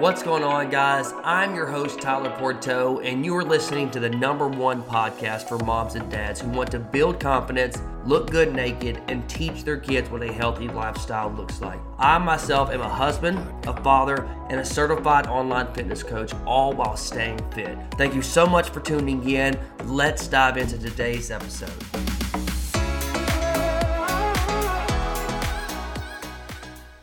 What's going on, guys? I'm your host, Tyler Porto, and you are listening to the number one podcast for moms and dads who want to build confidence, look good naked, and teach their kids what a healthy lifestyle looks like. I myself am a husband, a father, and a certified online fitness coach, all while staying fit. Thank you so much for tuning in. Let's dive into today's episode.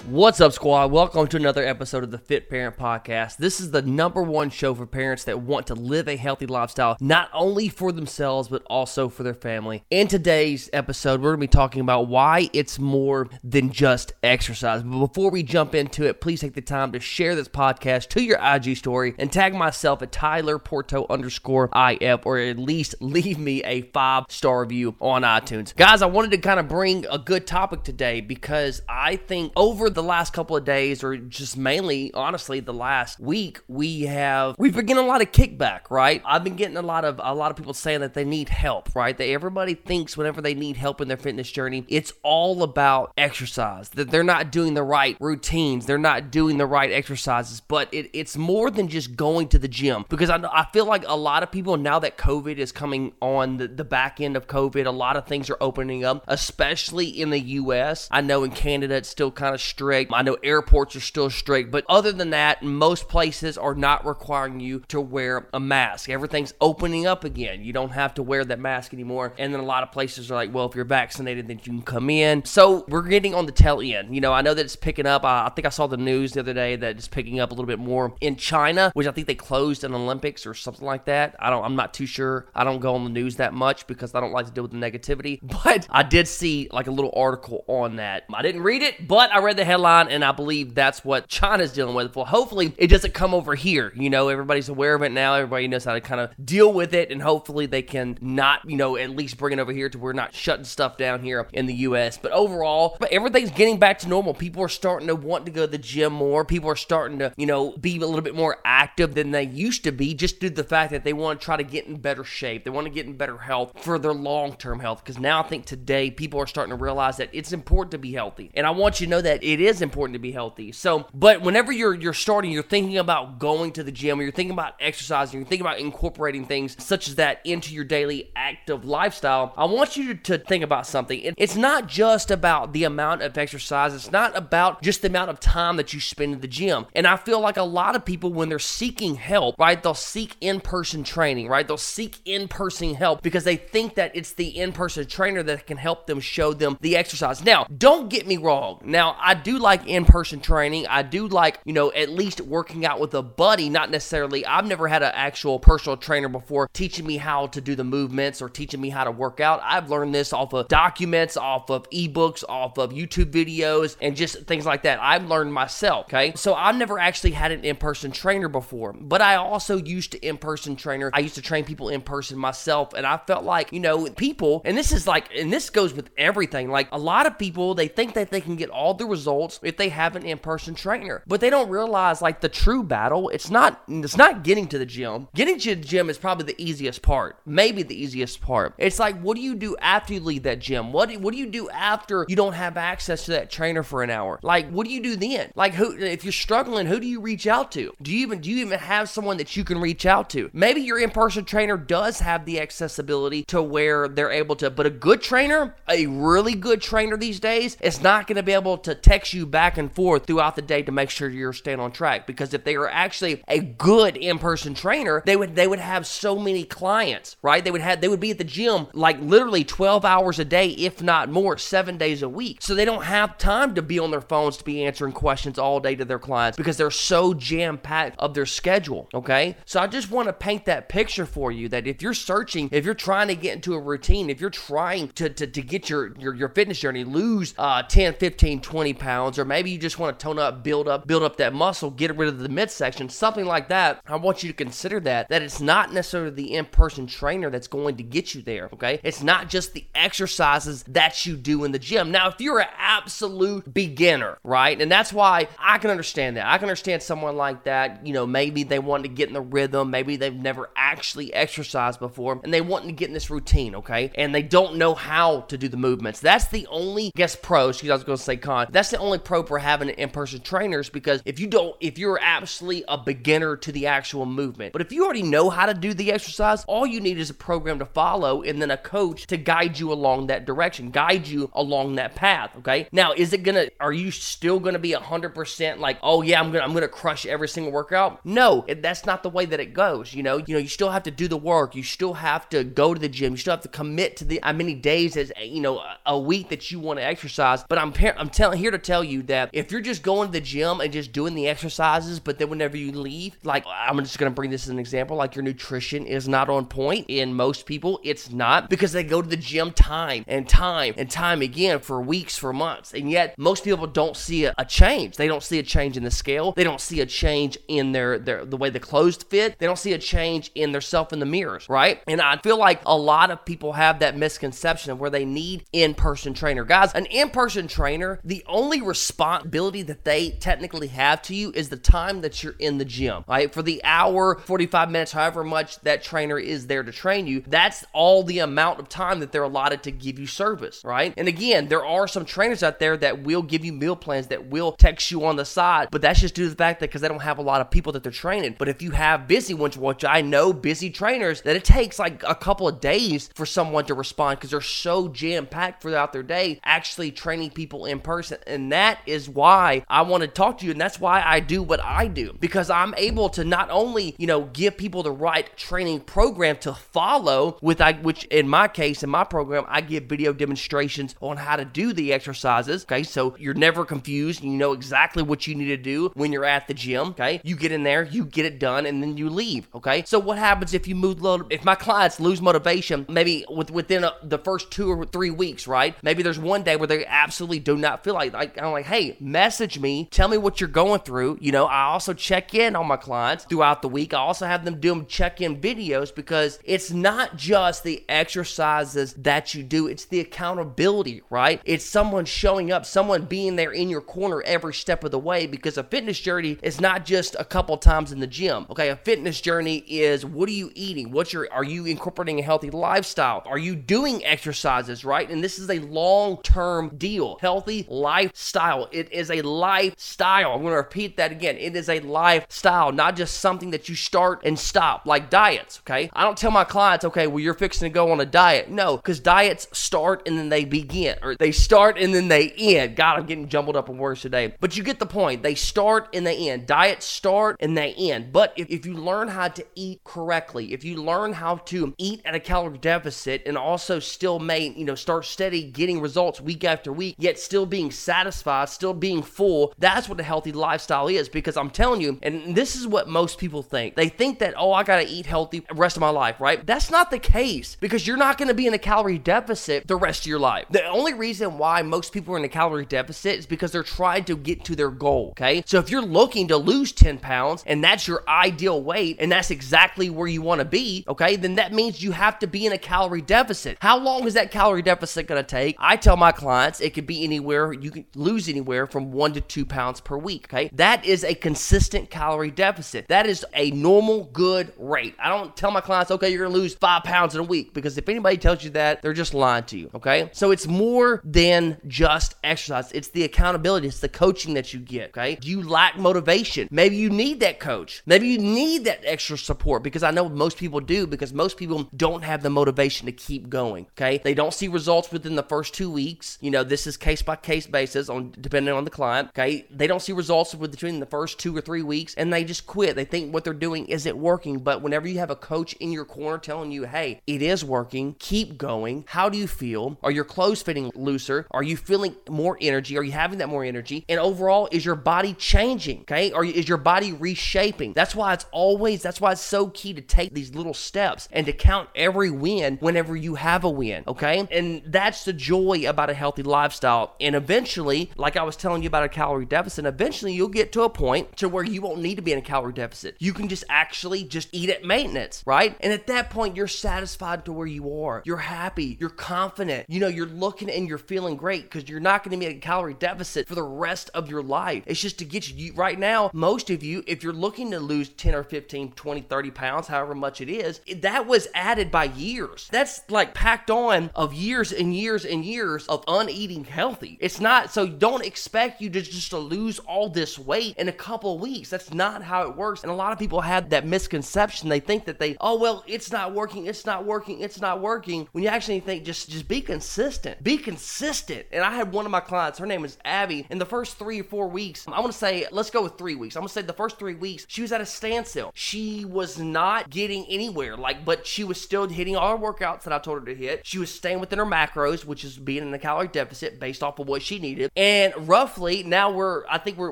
What's up, squad? Welcome to another episode of the Fit Parent Podcast. This is the number one show for parents that want to live a healthy lifestyle, not only for themselves, but also for their family. In today's episode, we're going to be talking about why it's more than just exercise. But before we jump into it, please take the time to share this podcast to your IG story and tag myself at Tyler Porto underscore IF, or at least leave me a five star review on iTunes. Guys, I wanted to kind of bring a good topic today because I think over the last couple of days, or just mainly, honestly, the last week, we have we've been getting a lot of kickback, right? I've been getting a lot of a lot of people saying that they need help, right? That everybody thinks whenever they need help in their fitness journey, it's all about exercise. That they're not doing the right routines, they're not doing the right exercises, but it, it's more than just going to the gym. Because I, I feel like a lot of people now that COVID is coming on the, the back end of COVID, a lot of things are opening up, especially in the U.S. I know in Canada it's still kind of strict strict. I know airports are still strict, but other than that, most places are not requiring you to wear a mask. Everything's opening up again. You don't have to wear that mask anymore. And then a lot of places are like, well, if you're vaccinated, then you can come in. So we're getting on the tail end. You know, I know that it's picking up. I, think I saw the news the other day that it's picking up a little bit more in China, which I think they closed an Olympics or something like that. I don't. I'm not too sure. I don't go on the news that much because I don't like to deal with the negativity. But I did see like a little article on that. I didn't read it, but I read the headline headline, and I believe that's what China's dealing with. Well, hopefully it doesn't come over here. You know, everybody's aware of it now. Everybody knows how to kind of deal with it, and hopefully they can not, you know, at least bring it over here to we're not shutting stuff down here in the U.S. But overall, but everything's getting back to normal. People are starting to want to go to the gym more. People are starting to, you know, be a little bit more active than they used to be, just due to the fact that they want to try to get in better shape. They want to get in better health for their long term health. Because now I think today people are starting to realize that it's important to be healthy, and I want you to know that it is important to be healthy. So, but whenever you're you're starting, you're thinking about going to the gym, or you're thinking about exercising, you're thinking about incorporating things such as that into your daily active lifestyle. I want you to think about something. It's not just about the amount of exercise. It's not about just the amount of time that you spend in the gym. And I feel like a lot of people, when they're seeking help, right, they'll seek in-person training, right? They'll seek in-person help because they think that it's the in-person trainer that can help them show them the exercise. Now, don't get me wrong. Now, I do like in person training. I do like, you know, at least working out with a buddy, not necessarily, I've never had an actual personal trainer before teaching me how to do the movements or teaching me how to work out. I've learned this off of documents, off of ebooks, off of YouTube videos, and just things like that. I've learned myself, okay? So I've never actually had an in person trainer before, but I also used to in person trainer. I used to train people in person myself, and I felt like, you know, people, and this is like, and this goes with everything, like a lot of people, they think that they can get all the results if they have an in-person trainer. But they don't realize like the true battle, it's not it's not getting to the gym. Getting to the gym is probably the easiest part. Maybe the easiest part. It's like what do you do after you leave that gym? What what do you do after you don't have access to that trainer for an hour? Like what do you do then? Like who if you're struggling, who do you reach out to? Do you even do you even have someone that you can reach out to? Maybe your in-person trainer does have the accessibility to where they're able to, but a good trainer, a really good trainer these days, is not going to be able to text you back and forth throughout the day to make sure you're staying on track. Because if they were actually a good in-person trainer, they would they would have so many clients, right? They would have they would be at the gym like literally 12 hours a day, if not more, seven days a week. So they don't have time to be on their phones to be answering questions all day to their clients because they're so jam-packed of their schedule. Okay. So I just want to paint that picture for you that if you're searching, if you're trying to get into a routine, if you're trying to, to, to get your, your your fitness journey, lose uh 10, 15, 20 pounds, or maybe you just want to tone up, build up, build up that muscle, get rid of the midsection, something like that. I want you to consider that that it's not necessarily the in-person trainer that's going to get you there, okay? It's not just the exercises that you do in the gym. Now, if you're an absolute beginner, right? And that's why I can understand that. I can understand someone like that, you know, maybe they want to get in the rhythm, maybe they've never actually exercised before and they want to get in this routine, okay? And they don't know how to do the movements. That's the only, guess pro, excuse I was going to say con. That's the only pro for having in-person trainers because if you don't, if you're absolutely a beginner to the actual movement, but if you already know how to do the exercise, all you need is a program to follow and then a coach to guide you along that direction, guide you along that path. Okay. Now, is it gonna? Are you still gonna be hundred percent like, oh yeah, I'm gonna I'm gonna crush every single workout? No, that's not the way that it goes. You know, you know, you still have to do the work. You still have to go to the gym. You still have to commit to the how many days as you know a week that you want to exercise. But I'm I'm telling here to tell you that if you're just going to the gym and just doing the exercises, but then whenever you leave, like I'm just gonna bring this as an example, like your nutrition is not on point. In most people, it's not because they go to the gym time and time and time again for weeks, for months, and yet most people don't see a, a change. They don't see a change in the scale. They don't see a change in their their the way the clothes fit. They don't see a change in their self in the mirrors, right? And I feel like a lot of people have that misconception of where they need in-person trainer. Guys, an in-person trainer, the only responsibility that they technically have to you is the time that you're in the gym, right? For the hour, 45 minutes, however much that trainer is there to train you, that's all the amount of time that they're allotted to give you service, right? And again, there are some trainers out there that will give you meal plans that will text you on the side, but that's just due to the fact that because they don't have a lot of people that they're training. But if you have busy ones, which I know busy trainers, that it takes like a couple of days for someone to respond because they're so jam packed throughout their day actually training people in person. And that is why I want to talk to you. And that's why I do what I do because I'm able to not only, you know, give people the right training program to follow with I, which in my case, in my program, I give video demonstrations on how to do the exercises. Okay. So you're never confused. and You know exactly what you need to do when you're at the gym. Okay. You get in there, you get it done, and then you leave. Okay. So what happens if you move, if my clients lose motivation, maybe with, within a, the first two or three weeks, right? Maybe there's one day where they absolutely do not feel like, like I'm like, hey, message me, tell me what you're going through. You know, I also check in on my clients throughout the week. I also have them do them check in videos because it's not just the exercises that you do, it's the accountability, right? It's someone showing up, someone being there in your corner every step of the way because a fitness journey is not just a couple times in the gym. Okay, a fitness journey is what are you eating? What's your are you incorporating a healthy lifestyle? Are you doing exercises, right? And this is a long-term deal. Healthy lifestyle. It is a lifestyle. I'm going to repeat that again. It is a lifestyle, not just something that you start and stop like diets, okay? I don't tell my clients, okay, well you're fixing to go on a diet. No, cuz diets start and then they begin or they start and then they end. God, I'm getting jumbled up in words today. But you get the point. They start and they end. Diets start and they end. But if, if you learn how to eat correctly, if you learn how to eat at a calorie deficit and also still make, you know, start steady getting results week after week, yet still being satisfied, still being full, that's what a healthy lifestyle is. Because I'm telling you, and this is what most people think. They think that, oh, I got to eat healthy the rest of my life, right? That's not the case because you're not going to be in a calorie deficit the rest of your life. The only reason why most people are in a calorie deficit is because they're trying to get to their goal, okay? So if you're looking to lose 10 pounds and that's your ideal weight and that's exactly where you want to be, okay, then that means you have to be in a calorie deficit. How long is that calorie deficit going to take? I tell my clients it could be anywhere, you can lose anywhere from one to two pounds per week, okay? That is a consistent calorie deficit. That is a normal, good rate. I don't tell my clients, okay, you're going to lose five pounds in a week because if anybody tells you that, they're just lying to you, okay? So it's more than just exercise, it's the accountability, it's the coaching that you get, okay? You lack motivation? Maybe you need that coach. Maybe you need that extra support because I know most people do because most people don't have the motivation to keep going. Okay. They don't see results within the first two weeks. You know, this is case by case basis depending on the client. Okay. They don't see results between the first two or three weeks and they just quit. They think what they're doing isn't working. But whenever you have a coach in your corner telling you, hey, it is working, keep going. How do you feel? Are your clothes fitting looser? Are you feeling more energy? Are you having that more energy? And overall, is your body changing? Okay. Or is your body reshaping? That's why it's always, that's why it's so key to take these little steps and to count every win whenever you have a win. Okay. And that's the joy about a healthy lifestyle. And eventually, like I was telling you about a calorie deficit, eventually you'll get to a point to where you won't need to be in a calorie deficit. You can just actually just eat at maintenance, right? And at that point, you're satisfied to where you are. You're happy. You're confident. You know, you're looking and you're feeling great because you're not going to be in a calorie deficit for the rest of your life. It's just to get you, you right now, most of you, if you're looking to lose 10 or 15, 20, 30 pounds, however much it is, that was added by years. That's like packed on of years and years and years of uneating healthy. It's not so don't expect you to just to lose all this weight in a couple weeks. That's not how it works. And a lot of people have that misconception. They think that they, oh well, it's not working, it's not working, it's not working. When you actually think just just be consistent. Be consistent. And I had one of my clients, her name is Abby. In the first three or four weeks, I want to say, let's go with three weeks. I'm gonna say the first three weeks, she was at a standstill. She was not getting anywhere. Like, but she was still hitting all her workouts that I told her to hit. She was staying within her macros, which is being in a calorie deficit based off of what she needed. And roughly now we're, I think we're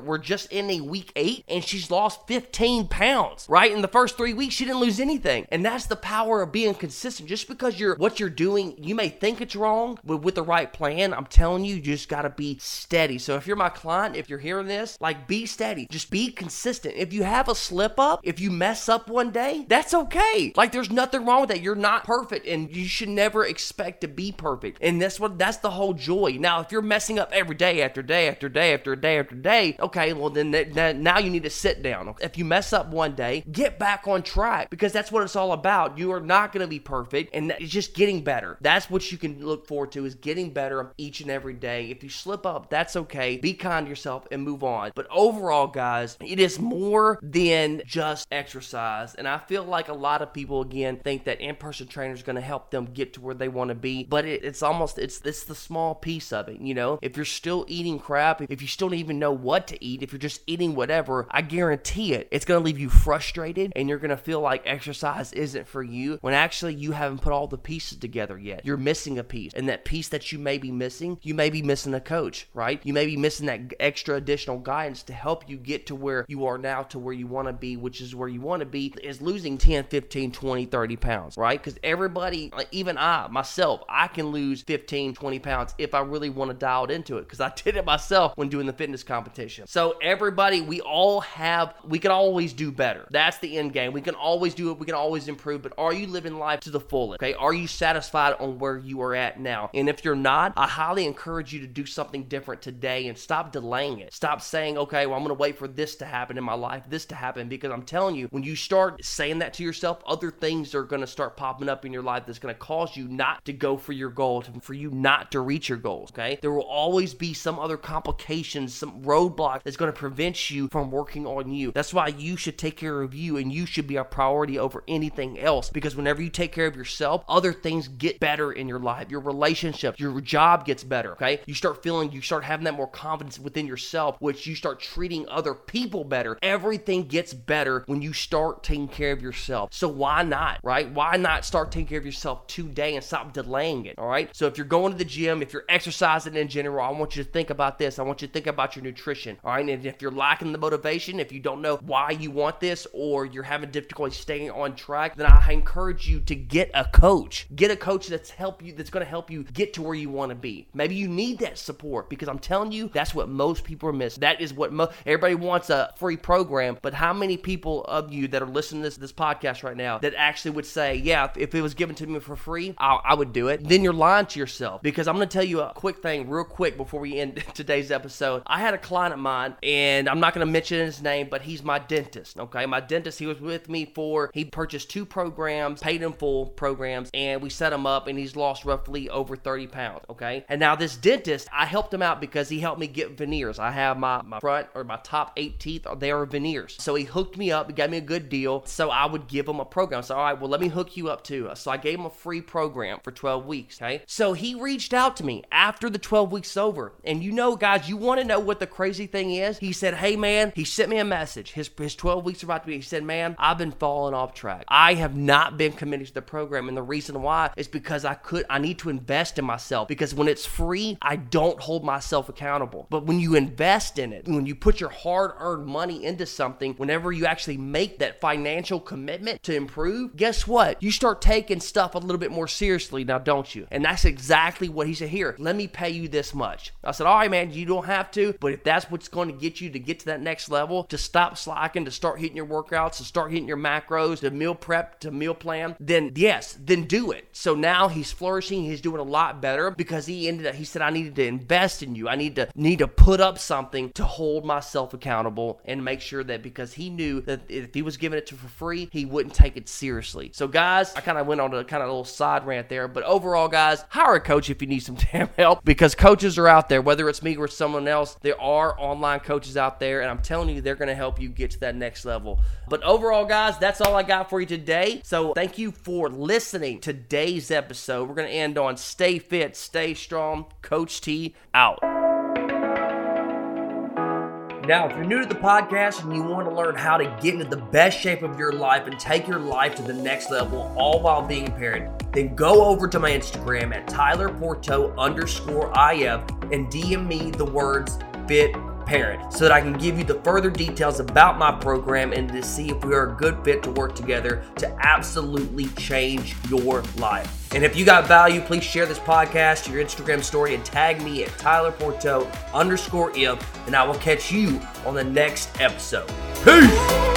we're just in a week eight, and she's lost 15 pounds. Right in the first three weeks, she didn't lose anything, and that's the power of being consistent. Just because you're what you're doing, you may think it's wrong, but with the right plan, I'm telling you, you just gotta be steady. So if you're my client, if you're hearing this, like be steady, just be consistent. If you have a slip up, if you mess up one day, that's okay. Like there's nothing wrong with that. You're not perfect, and you should never expect to be perfect. And that's what that's the whole joy. Now, if you're messing up every day after day after day after day after day, okay, well then now you need to sit down. If you mess up one day, get back on track because that's what it's all about. You are not going to be perfect, and it's just getting better. That's what you can look forward to is getting better each and every day. If you slip up, that's okay. Be kind to yourself and move on. But overall, guys, it is more than just exercise, and I feel like a lot of people again think that in-person trainer is going to help them get to where they want to be, but it, it's almost it's it's the small piece of it. You know, if you're still eating crap, if you still don't even know what to eat, if you're just eating whatever, I guarantee it, it's going to leave you frustrated, and you're going to feel like exercise isn't for you when actually you haven't put all the pieces together yet. You're missing a piece, and that piece that you may be missing, you may be missing a coach, right? You may be missing that extra additional guidance to help you get to where you are now to where you want to be, which is where you want to be, is losing 10, 15, 20, 30 pounds, right? Because everybody, even I, myself, I can lose 15, 20 pounds if I really want to dial into it because I did it myself when doing the fitness competition. So, everybody, we all have, we can always do better. That's the end game. We can always do it, we can always improve, but are you living life to the fullest? Okay, are you satisfied on where you are at now? And if you're not, I highly encourage you to do something different today and stop delaying it. Stop saying, okay, well, I'm going to wait for this to happen in my life, this to happen, because I'm telling you, when you start saying that to yourself, other things are going to start popping up in your life that's going to cause you not to go for your goals and for you not to reach your goals. Okay, there will always be some other complications, some roadblock that's going to prevent you from working on you. That's why you should take care of you and you should be a priority over anything else because whenever you take care of yourself, other things get better in your life. Your relationship, your job gets better. Okay, you start feeling, you start having that more confidence within yourself, which you start treating other people better. Everything gets better when you start taking care of yourself. So why not, right? Why not start taking care of yourself today and stop delaying it? All right. So if you're going to the gym, if you're exercising in general, I want you to think about this. I want you to think about your nutrition. All right. And if you're lacking the motivation, if you don't know why you want this or you're having difficulty staying on track, then I encourage you to get a coach. Get a coach that's help you that's going to help you get to where you want to be. Maybe you need that support because I'm telling you that's what most people are missing. That is what mo- everybody wants a free program, but how many people of you that are listening to this this podcast right now that actually would say, "Yeah, if, if it was given to me for free, I, I would do it." Then you're lying to yourself because I'm going to tell you a quick thing real quick before we end today's episode. I had a client of mine and I'm not going to mention his name, but he's my dentist, okay? My dentist, he was with me for he purchased two programs, paid in full programs, and we set him up and he's lost roughly over 30 pounds, okay? And now this dentist, I helped him out because he helped me get veneers. I have my, my front or my top eight teeth, they are veneers. So he hooked me up, he gave me a good deal. So I would give him a program. So, all right, well, let me hook you up too. So I gave him a free program for 12 weeks, okay? So he reached out to me after the 12 weeks over. And you know, guys, you want to know what the crazy thing is? He said, hey, man, he sent me a message. His, his 12 weeks are about to be. He said, man, I've been falling off track. I have not been committed to the program. And the reason why is because I could, I need to invest in myself because when it's free, I don't hold myself accountable. But when you invest in it, when you put your hard earned money into something, whenever you actually make that financial commitment to improve, guess what? You start taking stuff a little bit more seriously now, don't you? And that's exactly what he said here. Let me pay you this much. I said, all right, man, you don't have to, but if that's what's going to get you to get to that next level, to stop slacking, to start hitting your workouts, to start hitting your macros, to meal prep, to meal plan, then yes, then do it. So now he's flourishing. He's doing a lot better because he ended up, he said, I needed to invest in you. I need to need to put up something to hold myself accountable and make sure that because he knew that if he was giving it to for free, he wouldn't take it seriously. So guys, I kind of went on a kind of little side rant there, but overall, guys, hire a coach if you need some damn help because coaches are out there. Whether it's me or someone else, there are online coaches out there, and I'm telling you, they're going to help you get to that next level. But overall, guys, that's all I got for you today. So thank you for listening today's episode. We're going to end on stay fit, stay strong. Coach T out. Now, if you're new to the podcast and you want to learn how to get into the best shape of your life and take your life to the next level, all while being a parent, then go over to my Instagram at Tyler Porto underscore IF and DM me the words fit parent so that I can give you the further details about my program and to see if we are a good fit to work together to absolutely change your life. And if you got value, please share this podcast, your Instagram story, and tag me at Tyler Porto underscore if, and I will catch you on the next episode. Peace!